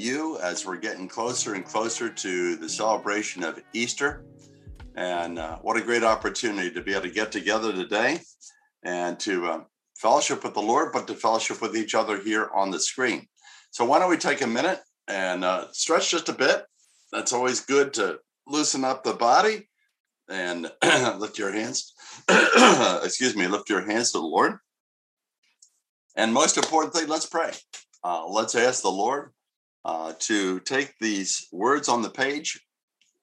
you as we're getting closer and closer to the celebration of Easter. And uh, what a great opportunity to be able to get together today and to uh, fellowship with the Lord, but to fellowship with each other here on the screen. So, why don't we take a minute and uh, stretch just a bit? That's always good to loosen up the body and lift your hands. excuse me, lift your hands to the Lord. And most importantly, let's pray. Uh, let's ask the Lord uh, to take these words on the page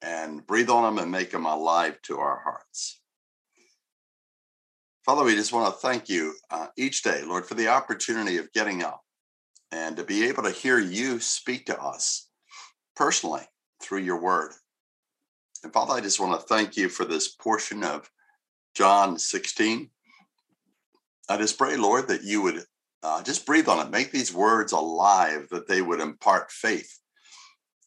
and breathe on them and make them alive to our hearts. Father, we just want to thank you uh, each day, Lord, for the opportunity of getting up and to be able to hear you speak to us personally through your word. And Father, I just want to thank you for this portion of John 16. I just pray, Lord, that you would uh, just breathe on it, make these words alive, that they would impart faith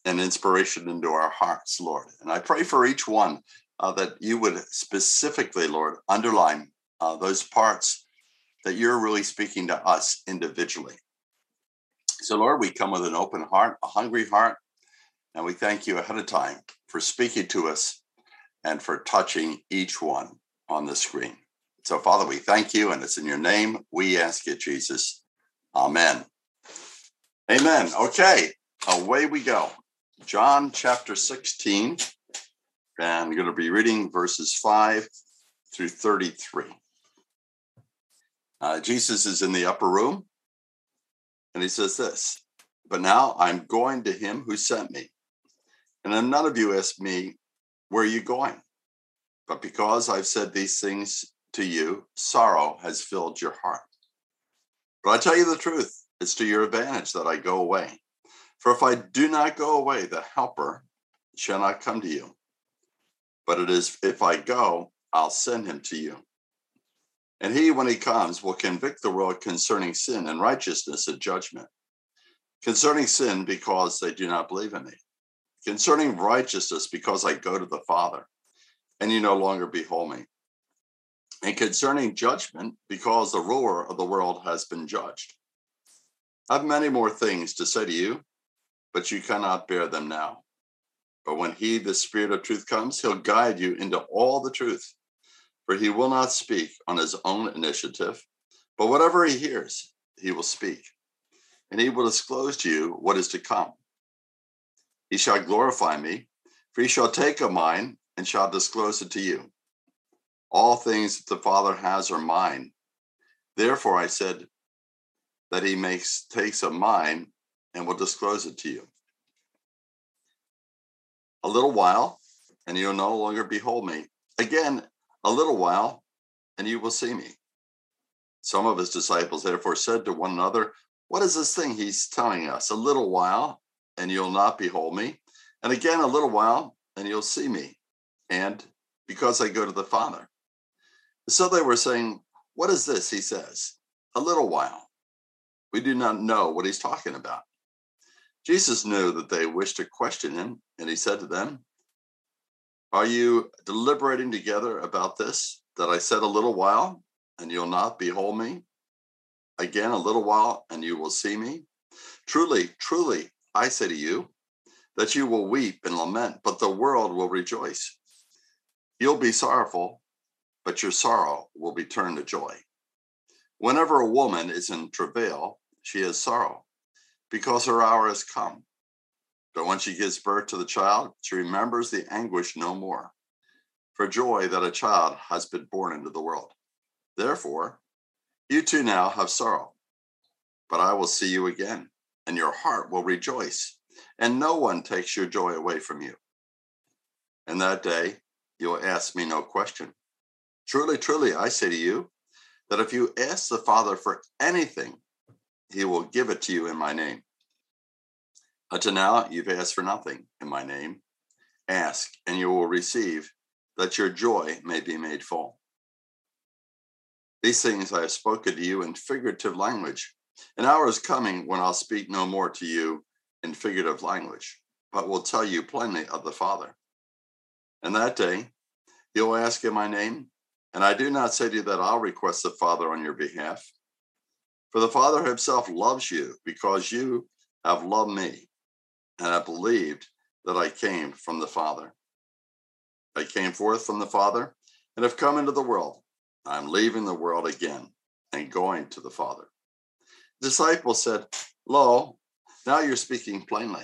and inspiration into our hearts, Lord. And I pray for each one uh, that you would specifically, Lord, underline uh, those parts that you're really speaking to us individually. So, Lord, we come with an open heart, a hungry heart, and we thank you ahead of time for speaking to us and for touching each one on the screen. So, Father, we thank you, and it's in your name we ask it, Jesus. Amen. Amen. Okay, away we go. John chapter 16, and I'm going to be reading verses 5 through 33. Uh, Jesus is in the upper room, and he says this But now I'm going to him who sent me. And then none of you asked me, Where are you going? But because I've said these things to you, sorrow has filled your heart. But I tell you the truth, it's to your advantage that I go away. For if I do not go away, the Helper shall not come to you. But it is if I go, I'll send him to you. And he, when he comes, will convict the world concerning sin and righteousness and judgment. Concerning sin, because they do not believe in me. Concerning righteousness, because I go to the Father, and you no longer behold me. And concerning judgment, because the ruler of the world has been judged. I have many more things to say to you, but you cannot bear them now. But when he, the Spirit of truth, comes, he'll guide you into all the truth. For he will not speak on his own initiative, but whatever he hears, he will speak. And he will disclose to you what is to come. He shall glorify me, for he shall take of mine and shall disclose it to you. All things that the Father has are mine. Therefore I said that he makes takes of mine and will disclose it to you. A little while, and you'll no longer behold me. Again, a little while, and you will see me. Some of his disciples therefore said to one another, What is this thing he's telling us? A little while, and you'll not behold me. And again, a little while, and you'll see me. And because I go to the Father. So they were saying, What is this? He says, A little while. We do not know what he's talking about. Jesus knew that they wished to question him, and he said to them, Are you deliberating together about this? That I said a little while, and you'll not behold me? Again, a little while, and you will see me? Truly, truly, I say to you, that you will weep and lament, but the world will rejoice. You'll be sorrowful, but your sorrow will be turned to joy. Whenever a woman is in travail, she has sorrow because her hour has come. But when she gives birth to the child, she remembers the anguish no more, for joy that a child has been born into the world. Therefore, you too now have sorrow, but I will see you again, and your heart will rejoice, and no one takes your joy away from you. And that day, you'll ask me no question. Truly, truly, I say to you that if you ask the Father for anything, he will give it to you in my name. Until now, you've asked for nothing in my name. Ask, and you will receive, that your joy may be made full. These things I have spoken to you in figurative language. An hour is coming when I'll speak no more to you in figurative language, but will tell you plainly of the Father. And that day, you'll ask in my name, and I do not say to you that I'll request the Father on your behalf. For the Father himself loves you because you have loved me and have believed that I came from the Father. I came forth from the Father and have come into the world. I'm leaving the world again and going to the Father. The disciples said, Lo, now you're speaking plainly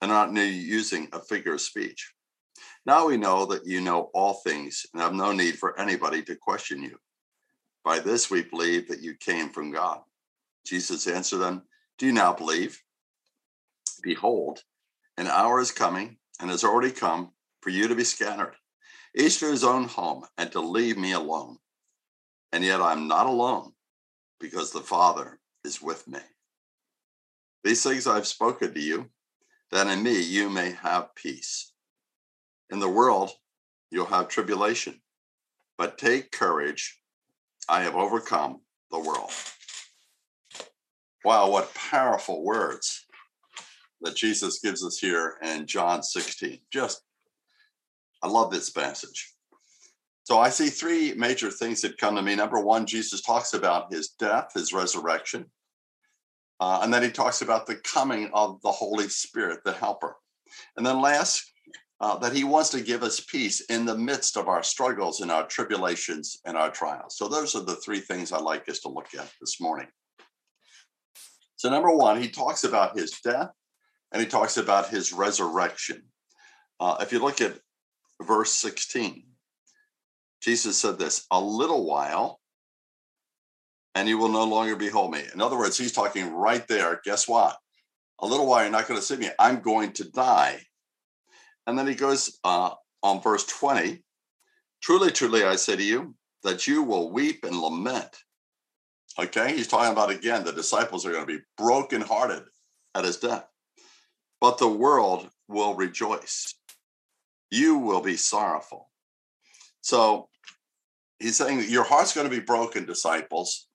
and not using a figure of speech. Now we know that you know all things and have no need for anybody to question you. By this we believe that you came from God. Jesus answered them, Do you now believe? Behold, an hour is coming and has already come for you to be scattered, each to his own home, and to leave me alone. And yet I'm not alone because the Father is with me. These things I've spoken to you, that in me you may have peace. In the world, you'll have tribulation, but take courage. I have overcome the world. Wow, what powerful words that Jesus gives us here in John 16. Just, I love this passage. So I see three major things that come to me. Number one, Jesus talks about his death, his resurrection. Uh, and then he talks about the coming of the Holy Spirit, the helper. And then last, uh, that he wants to give us peace in the midst of our struggles and our tribulations and our trials. So those are the three things I'd like us to look at this morning. So, number one, he talks about his death and he talks about his resurrection. Uh, if you look at verse 16, Jesus said this a little while, and you will no longer behold me. In other words, he's talking right there. Guess what? A little while, you're not going to see me. I'm going to die. And then he goes uh, on verse 20 Truly, truly, I say to you, that you will weep and lament. Okay, he's talking about again, the disciples are going to be brokenhearted at his death, but the world will rejoice. You will be sorrowful. So he's saying your heart's going to be broken, disciples.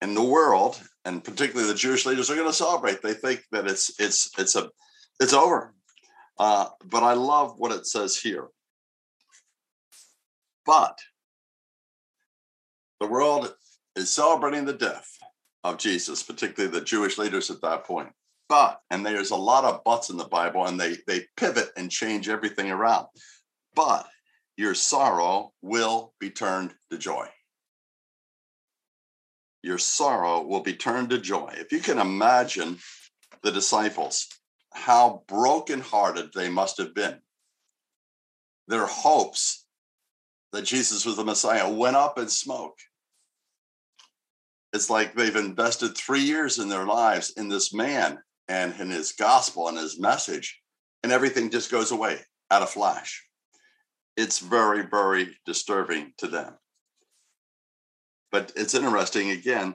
And the world, and particularly the Jewish leaders, are going to celebrate. They think that it's it's it's a it's over. Uh, but I love what it says here. But the world is celebrating the death of Jesus, particularly the Jewish leaders at that point. But, and there's a lot of buts in the Bible, and they they pivot and change everything around. But your sorrow will be turned to joy. Your sorrow will be turned to joy. If you can imagine the disciples, how brokenhearted they must have been. Their hopes that Jesus was the Messiah went up in smoke. It's like they've invested three years in their lives in this man and in his gospel and his message, and everything just goes away at a flash. It's very, very disturbing to them. But it's interesting again,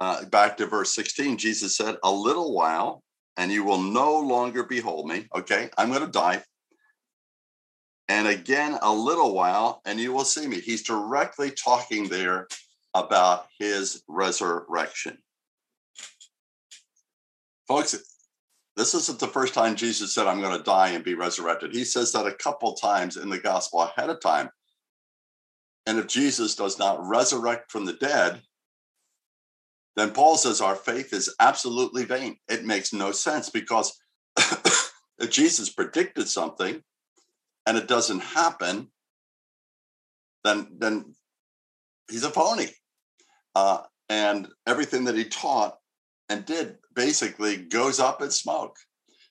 uh, back to verse 16, Jesus said, A little while, and you will no longer behold me. Okay, I'm going to die. And again, a little while, and you will see me. He's directly talking there about his resurrection. Folks, this isn't the first time Jesus said, I'm going to die and be resurrected. He says that a couple times in the gospel ahead of time. And if Jesus does not resurrect from the dead, then Paul says our faith is absolutely vain. It makes no sense because if Jesus predicted something and it doesn't happen, then, then he's a phony uh, and everything that he taught and did basically goes up in smoke.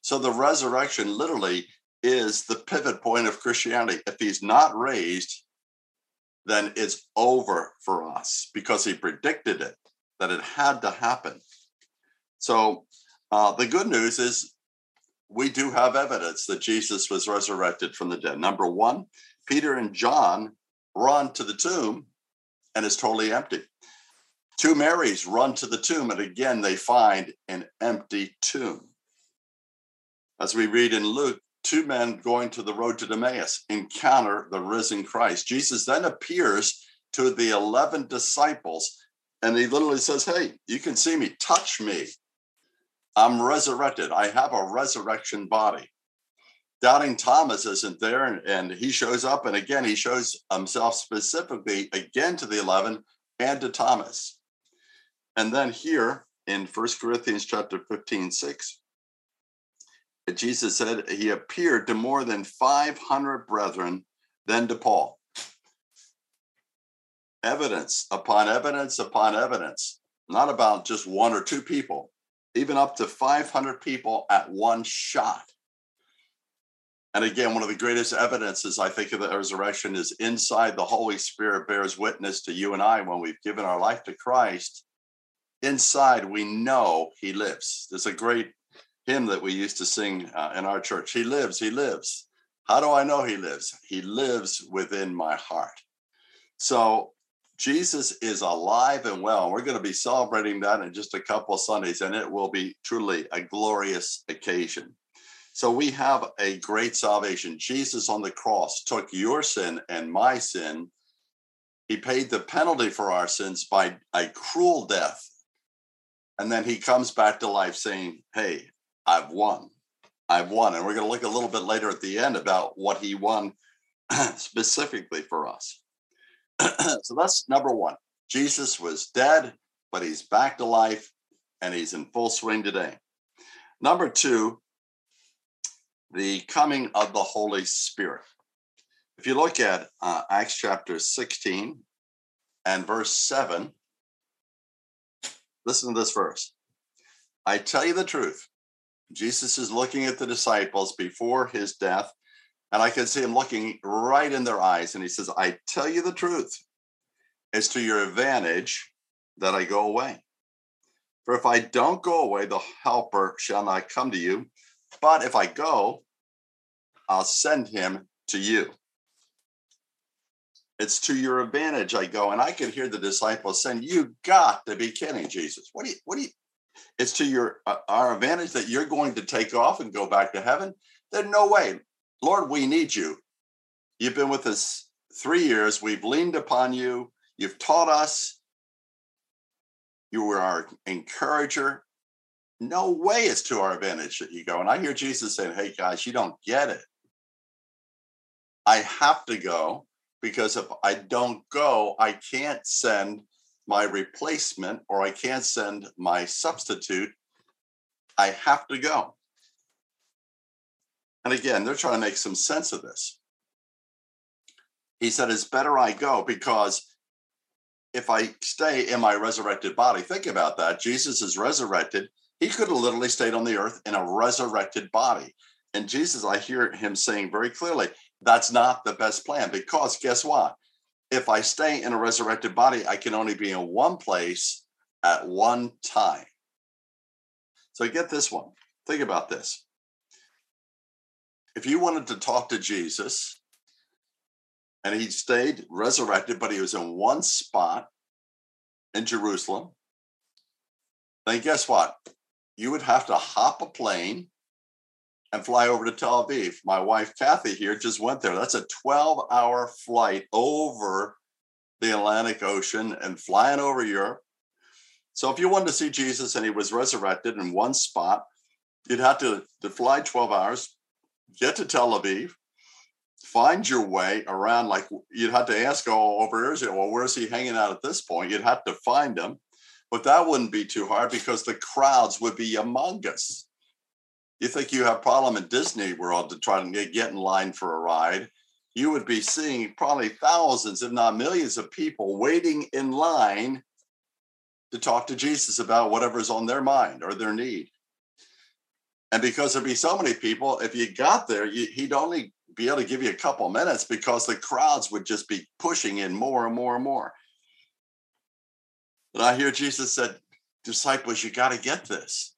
So the resurrection literally is the pivot point of Christianity. If he's not raised, then it's over for us because he predicted it, that it had to happen. So uh, the good news is we do have evidence that Jesus was resurrected from the dead. Number one, Peter and John run to the tomb and it's totally empty. Two Marys run to the tomb, and again, they find an empty tomb. As we read in Luke, two men going to the road to Emmaus encounter the risen Christ. Jesus then appears to the 11 disciples, and he literally says, Hey, you can see me, touch me. I'm resurrected. I have a resurrection body. Doubting Thomas isn't there, and, and he shows up, and again, he shows himself specifically again to the 11 and to Thomas. And then here in First Corinthians chapter 15, 6, Jesus said he appeared to more than 500 brethren, then to Paul. Evidence upon evidence upon evidence, not about just one or two people, even up to 500 people at one shot. And again, one of the greatest evidences I think of the resurrection is inside the Holy Spirit bears witness to you and I when we've given our life to Christ. Inside, we know He lives. There's a great hymn that we used to sing uh, in our church. He lives, He lives. How do I know He lives? He lives within my heart. So Jesus is alive and well. We're going to be celebrating that in just a couple of Sundays, and it will be truly a glorious occasion. So we have a great salvation. Jesus on the cross took your sin and my sin. He paid the penalty for our sins by a cruel death. And then he comes back to life saying, Hey, I've won. I've won. And we're going to look a little bit later at the end about what he won specifically for us. so that's number one. Jesus was dead, but he's back to life and he's in full swing today. Number two, the coming of the Holy Spirit. If you look at uh, Acts chapter 16 and verse 7, listen to this verse. I tell you the truth. Jesus is looking at the disciples before his death, and I can see him looking right in their eyes. And he says, I tell you the truth. It's to your advantage that I go away. For if I don't go away, the helper shall not come to you. But if I go, I'll send him to you. It's to your advantage I go. And I could hear the disciples saying, You got to be kidding, Jesus. What do you, what do you, it's to your, uh, our advantage that you're going to take off and go back to heaven. There's no way. Lord, we need you. You've been with us three years. We've leaned upon you. You've taught us. You were our encourager no way it's to our advantage that you go. And I hear Jesus saying, Hey, guys, you don't get it. I have to go because if I don't go, I can't send my replacement or I can't send my substitute. I have to go. And again, they're trying to make some sense of this. He said, It's better I go because if I stay in my resurrected body, think about that. Jesus is resurrected he could have literally stayed on the earth in a resurrected body. And Jesus, I hear him saying very clearly, that's not the best plan because guess what? If I stay in a resurrected body, I can only be in one place at one time. So get this one. Think about this. If you wanted to talk to Jesus and he stayed resurrected, but he was in one spot in Jerusalem, then guess what? you would have to hop a plane and fly over to Tel Aviv. My wife, Kathy, here just went there. That's a 12 hour flight over the Atlantic Ocean and flying over Europe. So if you wanted to see Jesus and he was resurrected in one spot, you'd have to, to fly 12 hours, get to Tel Aviv, find your way around. Like you'd have to ask all over Israel, well, where's he hanging out at this point? You'd have to find him. But that wouldn't be too hard because the crowds would be among us. You think you have problem in Disney World to try to get in line for a ride? You would be seeing probably thousands, if not millions, of people waiting in line to talk to Jesus about whatever's on their mind or their need. And because there'd be so many people, if you got there, you, he'd only be able to give you a couple minutes because the crowds would just be pushing in more and more and more. And I hear Jesus said, disciples, you got to get this.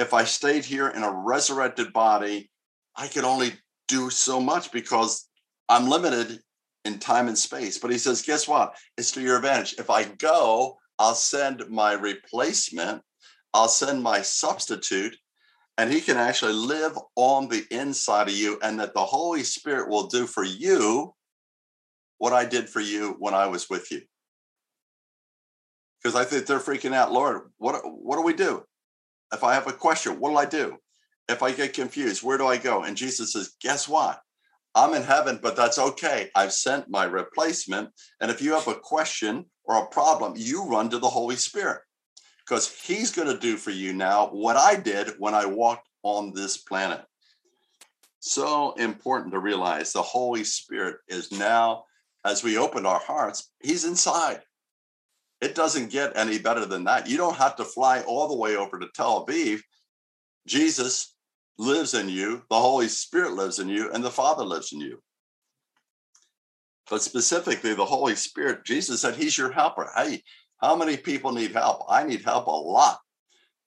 if I stayed here in a resurrected body, I could only do so much because I'm limited in time and space. But he says, guess what? It's to your advantage. If I go, I'll send my replacement, I'll send my substitute, and he can actually live on the inside of you, and that the Holy Spirit will do for you what I did for you when I was with you. Because I think they're freaking out, Lord, what, what do we do? If I have a question, what do I do? If I get confused, where do I go? And Jesus says, guess what? I'm in heaven, but that's okay. I've sent my replacement. And if you have a question or a problem, you run to the Holy Spirit because he's going to do for you now what I did when I walked on this planet. So important to realize the Holy Spirit is now, as we open our hearts, he's inside. It doesn't get any better than that. You don't have to fly all the way over to Tel Aviv. Jesus lives in you, the Holy Spirit lives in you, and the Father lives in you. But specifically, the Holy Spirit, Jesus said, He's your helper. Hey, how many people need help? I need help a lot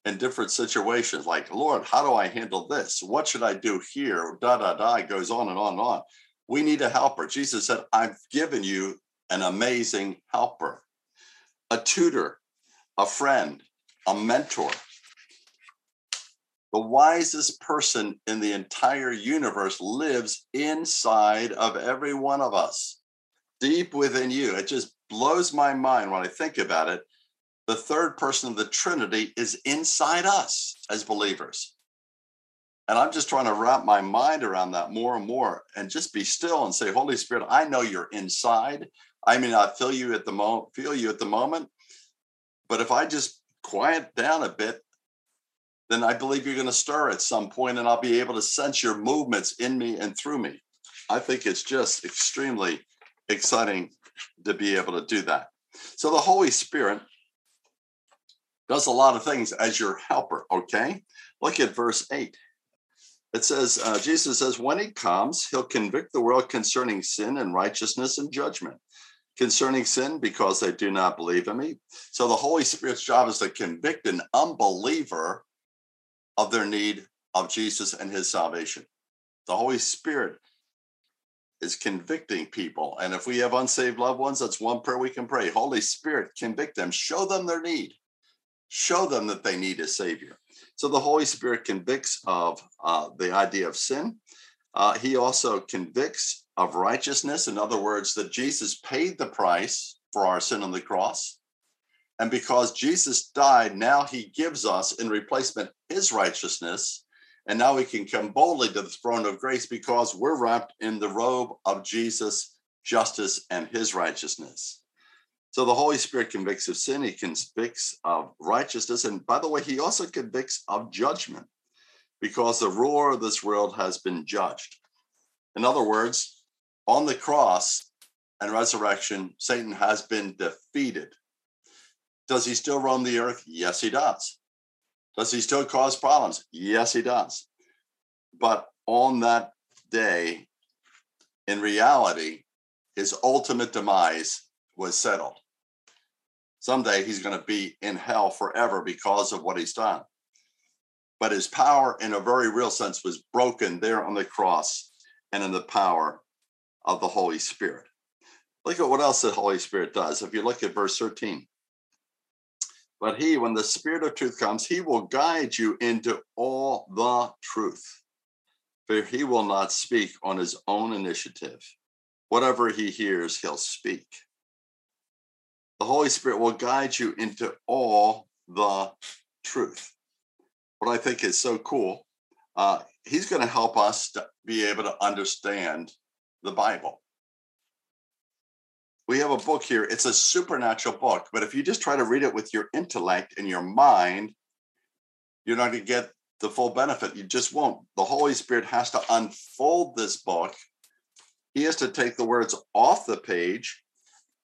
in different situations. Like, Lord, how do I handle this? What should I do here? Da da da. It goes on and on and on. We need a helper. Jesus said, I've given you an amazing helper, a tutor, a friend, a mentor. The wisest person in the entire universe lives inside of every one of us, deep within you. It just blows my mind when I think about it. The third person of the Trinity is inside us as believers. And I'm just trying to wrap my mind around that more and more and just be still and say, Holy Spirit, I know you're inside. I may not feel you at the moment, feel you at the moment. But if I just quiet down a bit then I believe you're going to stir at some point and I'll be able to sense your movements in me and through me. I think it's just extremely exciting to be able to do that. So the Holy Spirit does a lot of things as your helper, okay? Look at verse 8. It says, uh, Jesus says, when he comes, he'll convict the world concerning sin and righteousness and judgment. Concerning sin, because they do not believe in me. So the Holy Spirit's job is to convict an unbeliever of their need of Jesus and his salvation. The Holy Spirit is convicting people. And if we have unsaved loved ones, that's one prayer we can pray. Holy Spirit, convict them, show them their need, show them that they need a Savior. So the Holy Spirit convicts of uh, the idea of sin. Uh, he also convicts of righteousness. In other words, that Jesus paid the price for our sin on the cross. And because Jesus died, now he gives us in replacement his righteousness. And now we can come boldly to the throne of grace because we're wrapped in the robe of Jesus' justice and his righteousness. So the Holy Spirit convicts of sin, he convicts of righteousness. And by the way, he also convicts of judgment because the ruler of this world has been judged. In other words, on the cross and resurrection, Satan has been defeated. Does he still roam the earth? Yes, he does. Does he still cause problems? Yes, he does. But on that day, in reality, his ultimate demise was settled. Someday he's going to be in hell forever because of what he's done. But his power, in a very real sense, was broken there on the cross and in the power of the Holy Spirit. Look at what else the Holy Spirit does. If you look at verse 13, but he, when the Spirit of truth comes, he will guide you into all the truth. For he will not speak on his own initiative. Whatever he hears, he'll speak. The Holy Spirit will guide you into all the truth. What I think is so cool, uh, he's going to help us to be able to understand the Bible we have a book here. It's a supernatural book, but if you just try to read it with your intellect and your mind, you're not going to get the full benefit. You just won't. The Holy Spirit has to unfold this book. He has to take the words off the page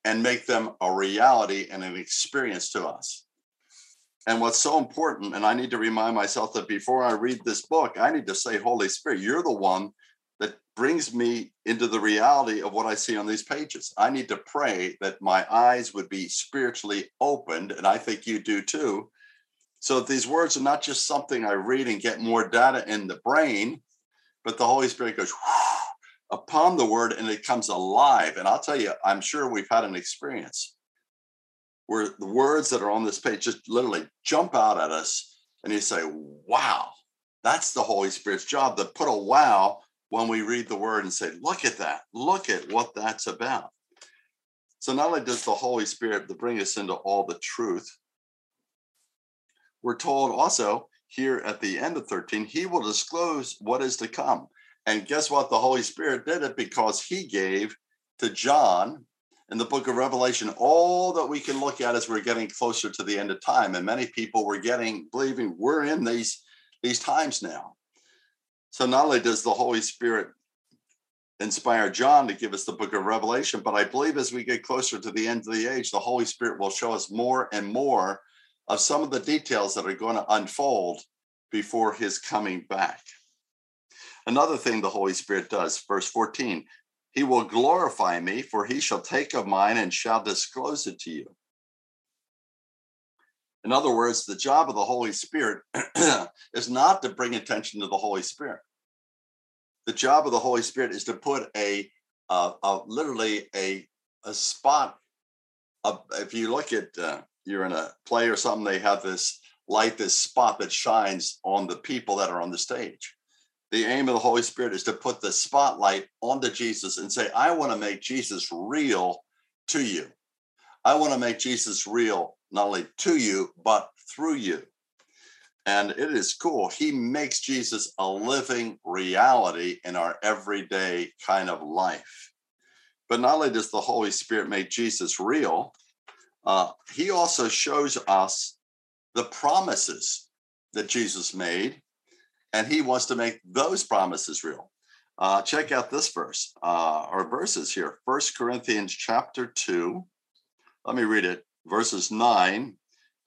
and make them a reality and an experience to us. And what's so important, and I need to remind myself that before I read this book, I need to say, Holy Spirit, you're the one that brings me into the reality of what I see on these pages. I need to pray that my eyes would be spiritually opened, and I think you do too, So these words are not just something I read and get more data in the brain, but the Holy Spirit goes upon the word and it comes alive. And I'll tell you, I'm sure we've had an experience where the words that are on this page just literally jump out at us and you say, wow, that's the Holy Spirit's job to put a wow when we read the word and say, look at that, look at what that's about. So not only does the Holy Spirit bring us into all the truth, we're told also here at the end of 13, he will disclose what is to come. And guess what? The Holy Spirit did it because he gave to John in the book of Revelation all that we can look at as we're getting closer to the end of time. And many people were getting believing we're in these, these times now. So not only does the Holy Spirit inspire John to give us the book of Revelation, but I believe as we get closer to the end of the age, the Holy Spirit will show us more and more of some of the details that are going to unfold before his coming back. Another thing the Holy Spirit does, verse 14, he will glorify me, for he shall take of mine and shall disclose it to you. In other words, the job of the Holy Spirit is not to bring attention to the Holy Spirit. The job of the Holy Spirit is to put a, a literally a, a spot. If you look at, uh, you're in a play or something, they have this light, this spot that shines on the people that are on the stage. The aim of the Holy Spirit is to put the spotlight onto Jesus and say, I want to make Jesus real to you. I want to make Jesus real not only to you, but through you. And it is cool. He makes Jesus a living reality in our everyday kind of life. But not only does the Holy Spirit make Jesus real, uh, he also shows us the promises that Jesus made, and he wants to make those promises real. Uh, check out this verse, uh, or verses here. First Corinthians chapter 2. Let me read it verses 9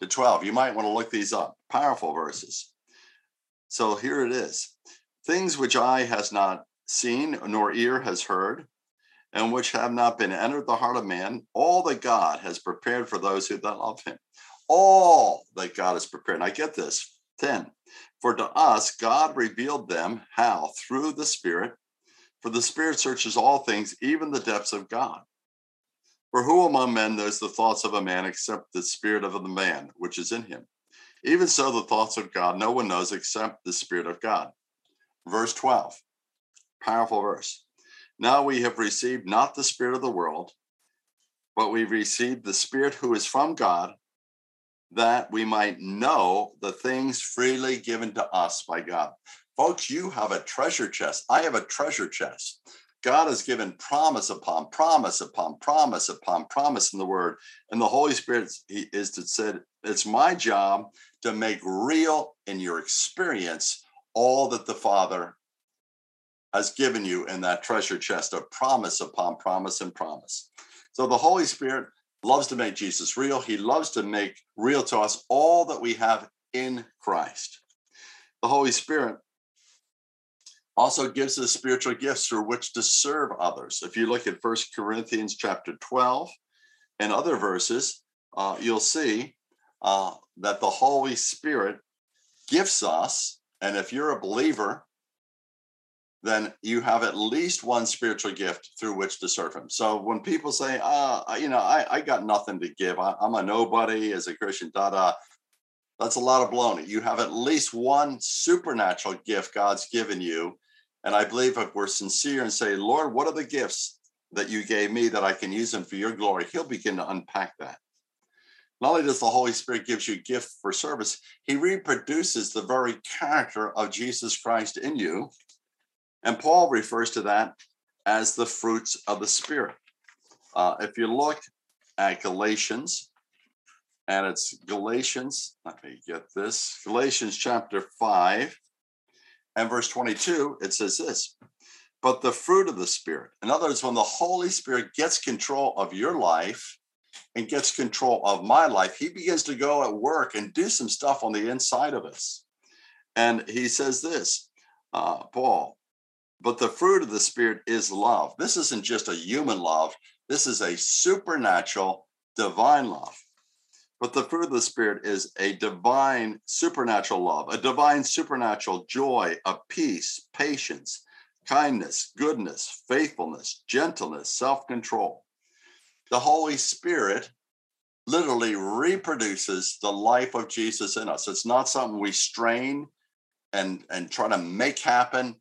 to 12. You might want to look these up. Powerful verses. So here it is. Things which eye has not seen, nor ear has heard, and which have not been entered the heart of man, all that God has prepared for those who love him. All that God has prepared. And I get this. 10. For to us, God revealed them how? Through the Spirit. For the Spirit searches all things, even the depths of God. For who among men knows the thoughts of a man except the spirit of the man which is in him? Even so, the thoughts of God no one knows except the Spirit of God. Verse 12, powerful verse. Now we have received not the Spirit of the world, but we received the Spirit who is from God, that we might know the things freely given to us by God. Folks, you have a treasure chest. I have a treasure chest. God has given promise upon promise upon promise upon promise in the word. And the Holy Spirit is to said, it's my job to make real in your experience all that the Father has given you in that treasure chest of promise upon promise and promise. So the Holy Spirit loves to make Jesus real. He loves to make real to us all that we have in Christ. The Holy Spirit also gives us spiritual gifts through which to serve others. If you look at First Corinthians chapter 12 and other verses, uh, you'll see uh, that the Holy Spirit gifts us. And if you're a believer, then you have at least one spiritual gift through which to serve him. So when people say, uh, you know, I, I got nothing to give, I, am a nobody as a Christian, da da, that's a lot of baloney. You have at least one supernatural gift God's given you and I believe if we're sincere and say, Lord, what are the gifts that you gave me that I can use them for your glory? He'll begin to unpack that. Not only does the Holy Spirit gives you gift for service, he reproduces the very character of Jesus Christ in you. And Paul refers to that as the fruits of the Spirit. Uh, if you look at Galatians, and it's Galatians, let me get this Galatians chapter 5 and verse 22, it says this but the fruit of the Spirit. In other words, when the Holy Spirit gets control of your life and gets control of my life, he begins to go at work and do some stuff on the inside of us. And he says this, uh, Paul, but the fruit of the Spirit is love. This isn't just a human love, this is a supernatural, divine love. But the fruit of the Spirit is a divine supernatural love, a divine supernatural joy of peace, patience, kindness, goodness, faithfulness, gentleness, self control. The Holy Spirit literally reproduces the life of Jesus in us. It's not something we strain and, and try to make happen.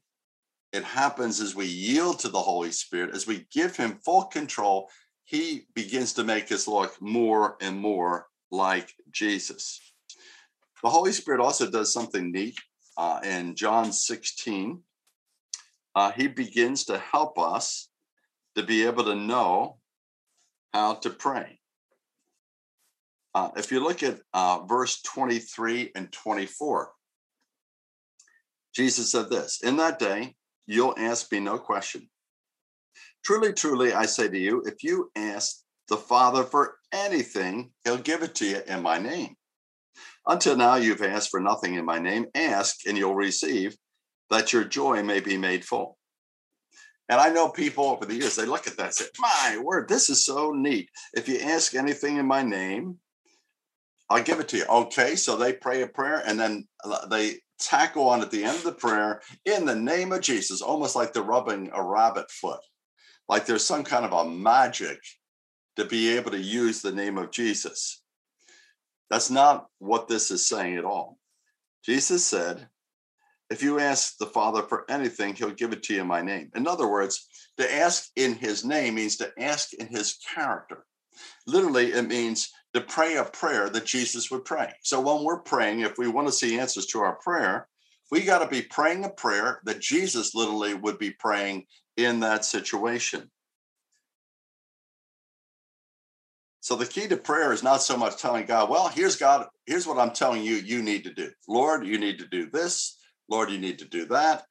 It happens as we yield to the Holy Spirit, as we give Him full control. He begins to make us look more and more like Jesus. The Holy Spirit also does something neat uh, in John 16. Uh, he begins to help us to be able to know how to pray. Uh, if you look at uh, verse 23 and 24, Jesus said this In that day, you'll ask me no question. Truly, truly, I say to you, if you ask the Father for anything, he'll give it to you in my name. Until now, you've asked for nothing in my name. Ask and you'll receive, that your joy may be made full. And I know people over the years, they look at that and say, My word, this is so neat. If you ask anything in my name, I'll give it to you. Okay, so they pray a prayer and then uh, they tackle on at the end of the prayer in the name of Jesus, almost like they're rubbing a rabbit foot, like there's some kind of a magic to be able to use the name of Jesus. That's not what this is saying at all. Jesus said, if you ask the Father for anything, he'll give it to you in my name. In other words, to ask in his name means to ask in his character. Literally, it means to pray a prayer that Jesus would pray. So when we're praying, if we want to see answers to our prayer, we got to be praying a prayer that Jesus literally would be praying in that situation. So the key to prayer is not so much telling God, well, here's God, here's what I'm telling you you need to do. Lord, you need to do this. Lord, you need to do that.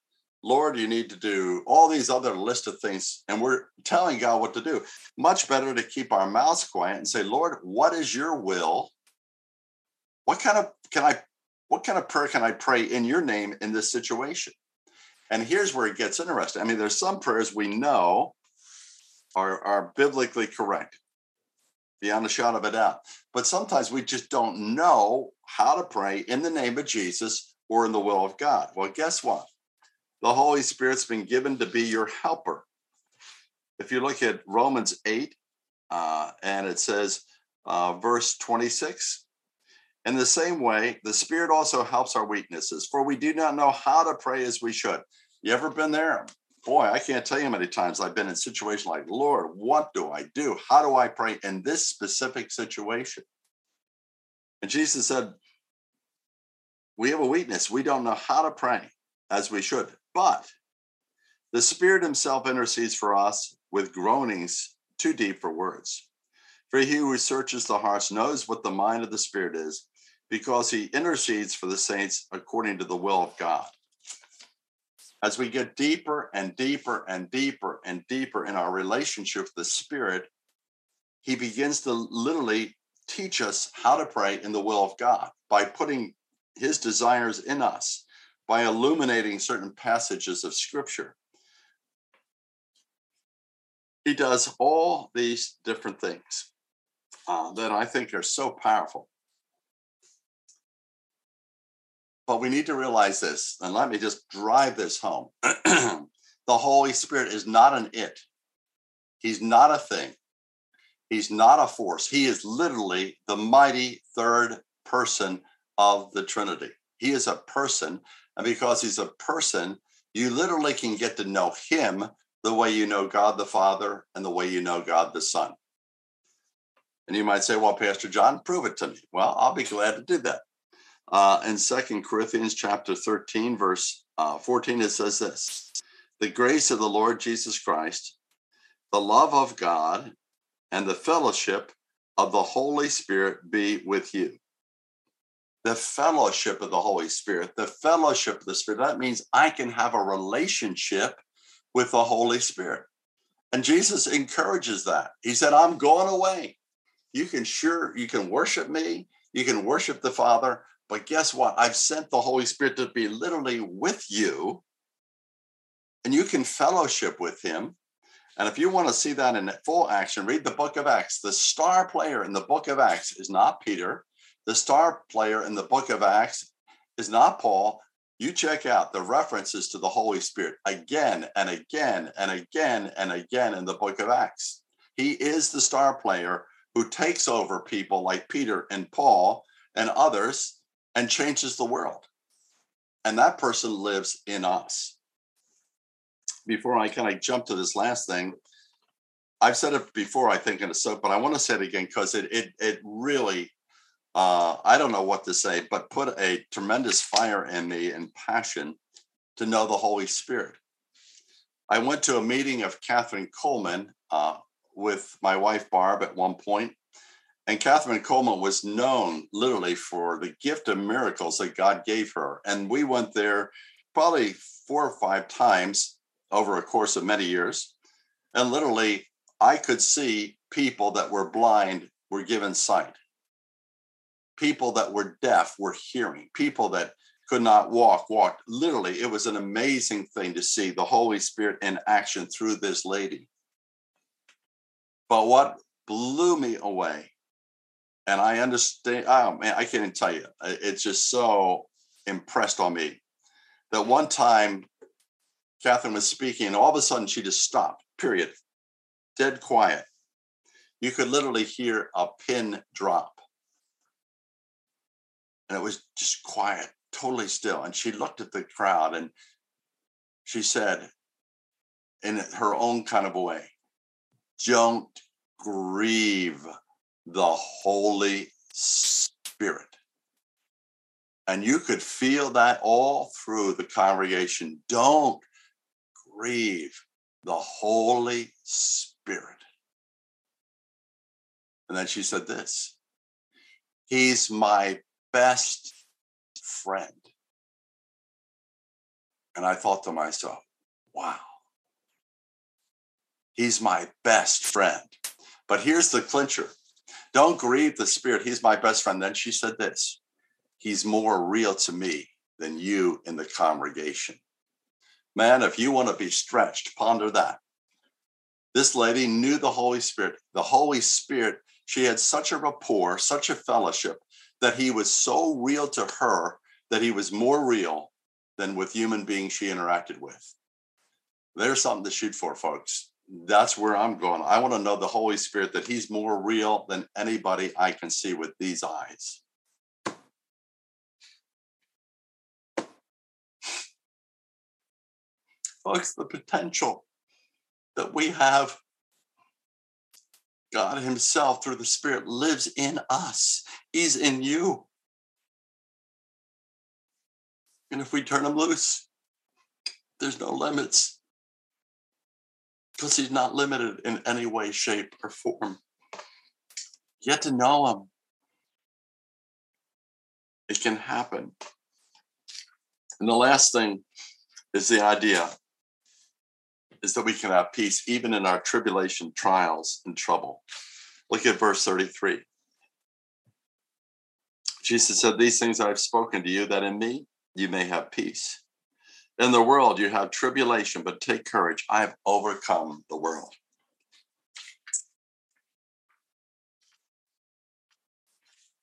Lord, you need to do all these other list of things. And we're telling God what to do. Much better to keep our mouths quiet and say, Lord, what is your will? What kind of can I what kind of prayer can I pray in your name in this situation? And here's where it gets interesting. I mean, there's some prayers we know are, are biblically correct beyond a shot of a doubt. But sometimes we just don't know how to pray in the name of Jesus or in the will of God. Well, guess what? The Holy Spirit's been given to be your helper. If you look at Romans 8, uh, and it says, uh, verse 26, in the same way, the Spirit also helps our weaknesses, for we do not know how to pray as we should. You ever been there? Boy, I can't tell you how many times I've been in situations like, Lord, what do I do? How do I pray in this specific situation? And Jesus said, We have a weakness. We don't know how to pray as we should, but the Spirit Himself intercedes for us with groanings too deep for words. For he who searches the hearts knows what the mind of the Spirit is, because he intercedes for the saints according to the will of God as we get deeper and deeper and deeper and deeper in our relationship with the Spirit, He begins to literally teach us how to pray in the will of God by putting His desires in us, by illuminating certain passages of Scripture. He does all these different things uh, that I think are so powerful. But we need to realize this, and let me just drive this home. the Holy Spirit is not an it, He's not a thing, He's not a force. He is literally the mighty third person of the Trinity. He is a person. And because He's a person, you literally can get to know Him the way you know God the Father and the way you know God the Son. And you might say, well, Pastor John, prove it to me. Well, I'll be glad to do that. Uh, in Second Corinthians chapter 13, verse uh, 14, it says this The grace of the Lord Jesus Christ, the love of God, and the fellowship of the Holy Spirit be with you. The fellowship of the Holy Spirit, the fellowship of the Spirit, that means I can have a relationship with the Holy Spirit. And Jesus encourages that. He said, I'm going away. You can sure, you can worship me, you can worship the Father, but guess what? I've sent the Holy Spirit to be literally with you, and you can fellowship with him. And if you want to see that in full action, read the book of Acts. The star player in the book of Acts is not Peter. The star player in the book of Acts is not Paul. You check out the references to the Holy Spirit again and again and again and again in the book of Acts. He is the star player who takes over people like Peter and Paul and others and changes the world. And that person lives in us. Before I kind of jump to this last thing, I've said it before, I think, in a soap, but I want to say it again because it it it really uh, I don't know what to say, but put a tremendous fire in me and passion to know the Holy Spirit. I went to a meeting of Kathryn Kuhlman uh, with my wife Barb at one point, and Kathryn Kuhlman was known literally for the gift of miracles that God gave her. And we went there probably four or five times over a course of many years. And literally, I could see people that were blind were given sight. People that were deaf were hearing. People that could not walk walked. Literally, it was an amazing thing to see the Holy Spirit in action through this lady. But what blew me away and I understand. Oh man, I can't even tell you. It's just so impressed on me that one time Kathryn was speaking, and all of a sudden she just stopped. Period. Dead quiet. You could literally hear a pin drop, and it was just quiet, totally still. And she looked at the crowd and she said, in her own kind of way, "Don't grieve the Holy Spirit. And you could feel that all through the congregation. Don't grieve the Holy Spirit. And then she said this He's my best friend. And I thought to myself, wow, he's my best friend. But here's the clincher don't grieve the Spirit. He's my best friend. Then she said this He's more real to me than you in the congregation. Man, if you want to be stretched, ponder that. This lady knew the Holy Spirit. The Holy Spirit, she had such a rapport, such a fellowship that he was so real to her that he was more real than with human beings she interacted with. There's something to shoot for, folks that's where I'm going. I want to know the Holy Spirit that He's more real than anybody I can see with these eyes. Folks, the potential that we have, God Himself through the Spirit lives in us, He's in you. And if we turn Him loose, there's no limits because he's not limited in any way, shape, or form. Get to know him. It can happen. And the last thing is the idea is that we can have peace even in our tribulation, trials, and trouble. Look at verse 33. Jesus said, These things I've spoken to you, that in me you may have peace. In the world, you have tribulation, but take courage. I have overcome the world.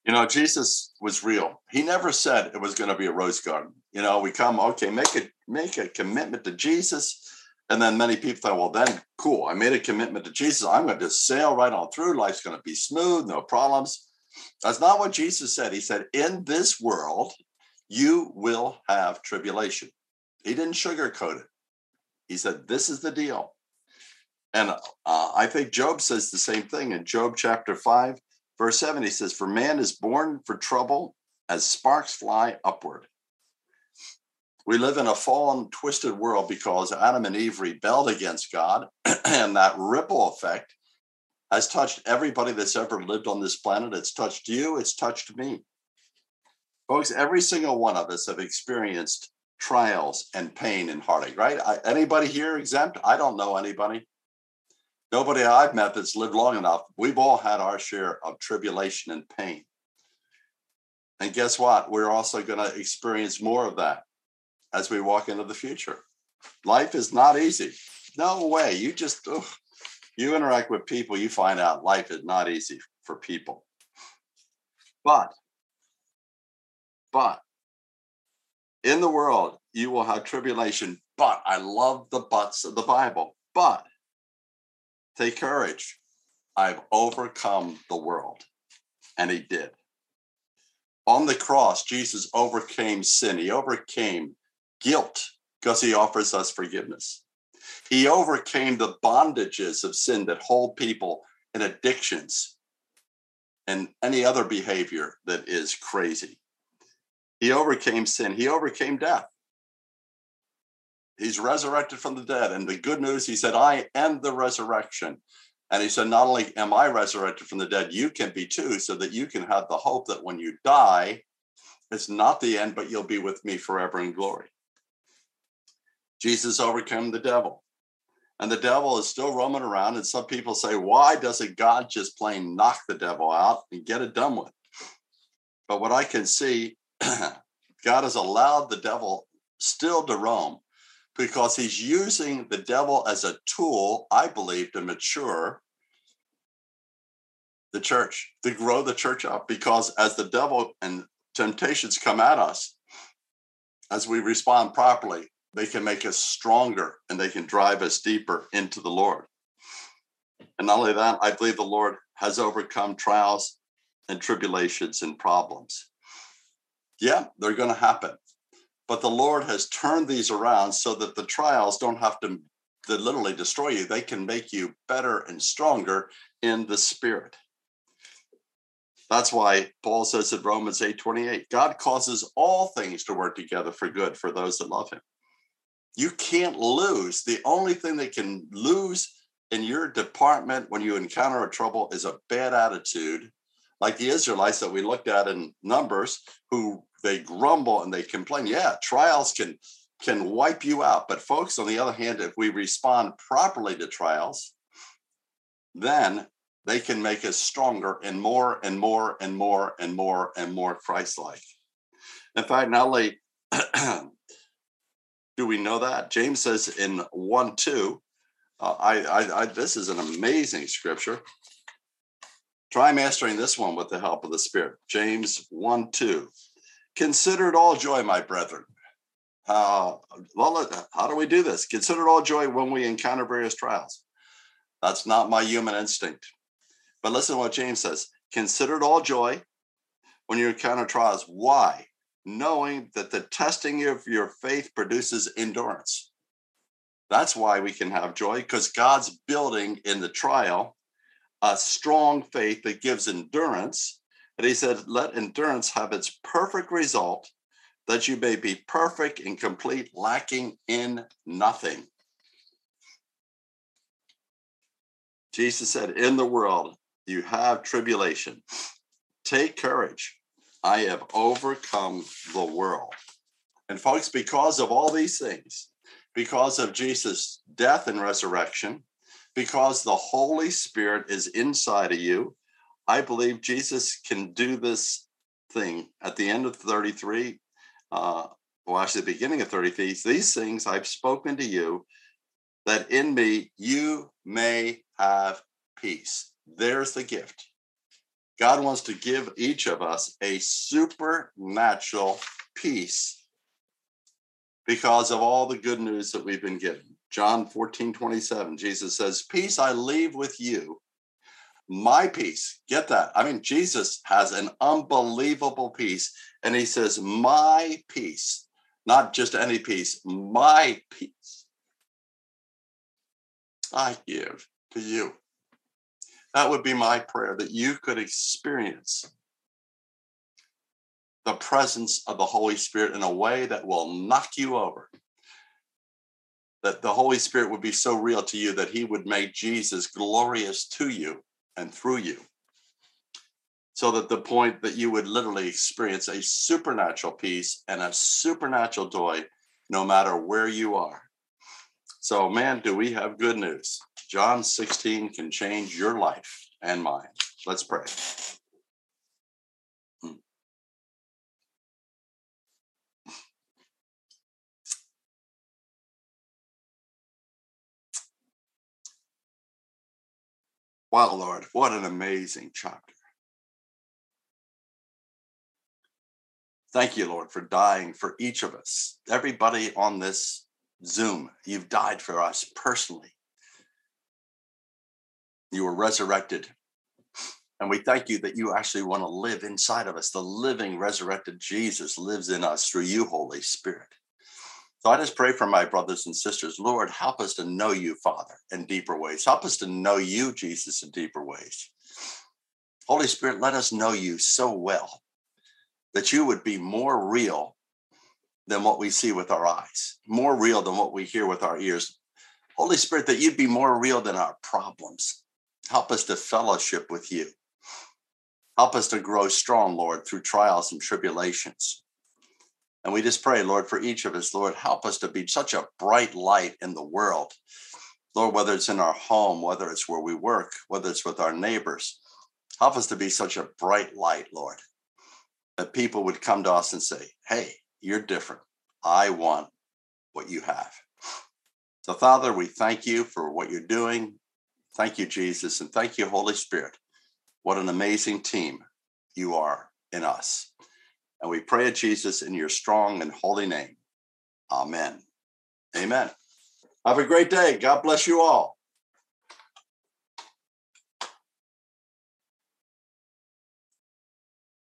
You know, Jesus was real. He never said it was going to be a rose garden. You know, we come, okay, make a make a commitment to Jesus. And then many people thought, well, then cool. I made a commitment to Jesus. I'm going to just sail right on through. Life's going to be smooth, no problems. That's not what Jesus said. He said, in this world, you will have tribulation. He didn't sugarcoat it. He said, This is the deal. And uh, I think Job says the same thing in Job chapter 5, verse 7. He says, For man is born for trouble as sparks fly upward. We live in a fallen, twisted world because Adam and Eve rebelled against God, and that ripple effect has touched everybody that's ever lived on this planet. It's touched you, it's touched me. Folks, every single one of us have experienced trials and pain and heartache, right? I, anybody here exempt? I don't know anybody. Nobody I've met that's lived long enough. We've all had our share of tribulation and pain. And guess what? We're also going to experience more of that as we walk into the future. Life is not easy. No way. You just, you interact with people, you find out life is not easy for people. But, but in the world, you will have tribulation. But I love the buts of the Bible. But take courage. I've overcome the world. And he did. On the cross, Jesus overcame sin, he overcame guilt because he offers us forgiveness. He overcame the bondages of sin that hold people in addictions and any other behavior that is crazy. He overcame sin, he overcame death. He's resurrected from the dead. And the good news, he said, I am the resurrection. And he said, Not only am I resurrected from the dead, you can be too, so that you can have the hope that when you die, it's not the end, but you'll be with me forever in glory. Jesus overcame the devil. And the devil is still roaming around. And some people say, why doesn't God just plain knock the devil out and get it done with? But what I can see, God has allowed the devil still to roam because he's using the devil as a tool, I believe, to mature the church, to grow the church up. Because as the devil and temptations come at us, as we respond properly, they can make us stronger and they can drive us deeper into the Lord. And not only that, I believe the Lord has overcome trials and tribulations and problems. Yeah, they're going to happen. But the Lord has turned these around so that the trials don't have to, to literally destroy you. They can make you better and stronger in the spirit. That's why Paul says in Romans 8 28, God causes all things to work together for good for those that love him. You can't lose. The only thing that can lose in your department when you encounter a trouble is a bad attitude, like the Israelites that we looked at in Numbers, who they grumble and they complain. Yeah, trials can can wipe you out. But folks, on the other hand, if we respond properly to trials, then they can make us stronger and more and more and more and more and more Christ-like. In fact, not only do we know that, James says in 1 2, uh, I, I, I, this is an amazing scripture. Try mastering this one with the help of the Spirit. James 1 2. Consider it all joy, my brethren. Uh, well, how do we do this? Consider it all joy when we encounter various trials. That's not my human instinct. But listen to what James says Consider it all joy when you encounter trials. Why? Knowing that the testing of your faith produces endurance. That's why we can have joy because God's building in the trial a strong faith that gives endurance. And he said, Let endurance have its perfect result, that you may be perfect and complete, lacking in nothing. Jesus said, In the world, you have tribulation. Take courage. I have overcome the world. And folks, because of all these things, because of Jesus' death and resurrection, because the Holy Spirit is inside of you, I believe Jesus can do this thing at the end of 33. Uh, well, actually, the beginning of 33, these things I've spoken to you, that in me you may have peace. There's the gift. God wants to give each of us a supernatural peace because of all the good news that we've been given. John 14, 27, Jesus says, Peace I leave with you. My peace. Get that. I mean, Jesus has an unbelievable peace. And he says, My peace, not just any peace, my peace. I give to you. That would be my prayer that you could experience the presence of the Holy Spirit in a way that will knock you over. That the Holy Spirit would be so real to you that he would make Jesus glorious to you and through you. So that the point that you would literally experience a supernatural peace and a supernatural joy no matter where you are. So, man, do we have good news? John 16 can change your life and mine. Let's pray. Wow, Lord, what an amazing chapter. Thank you, Lord, for dying for each of us. Everybody on this Zoom, you've died for us personally. You were resurrected. And we thank you that you actually want to live inside of us. The living, resurrected Jesus lives in us through you, Holy Spirit. So I just pray for my brothers and sisters. Lord, help us to know you, Father, in deeper ways. Help us to know you, Jesus, in deeper ways. Holy Spirit, let us know you so well that you would be more real than what we see with our eyes, more real than what we hear with our ears. Holy Spirit, that you'd be more real than our problems. Help us to fellowship with you. Help us to grow strong, Lord, through trials and tribulations. And we just pray, Lord, for each of us, Lord, help us to be such a bright light in the world. Lord, whether it's in our home, whether it's where we work, whether it's with our neighbors, help us to be such a bright light, Lord, that people would come to us and say, Hey, you're different. I want what you have. So, Father, we thank you for what you're doing. Thank you, Jesus, and thank you, Holy Spirit. What an amazing team you are in us. And we pray, Jesus, in your strong and holy name. Amen. Amen. Have a great day. God bless you all.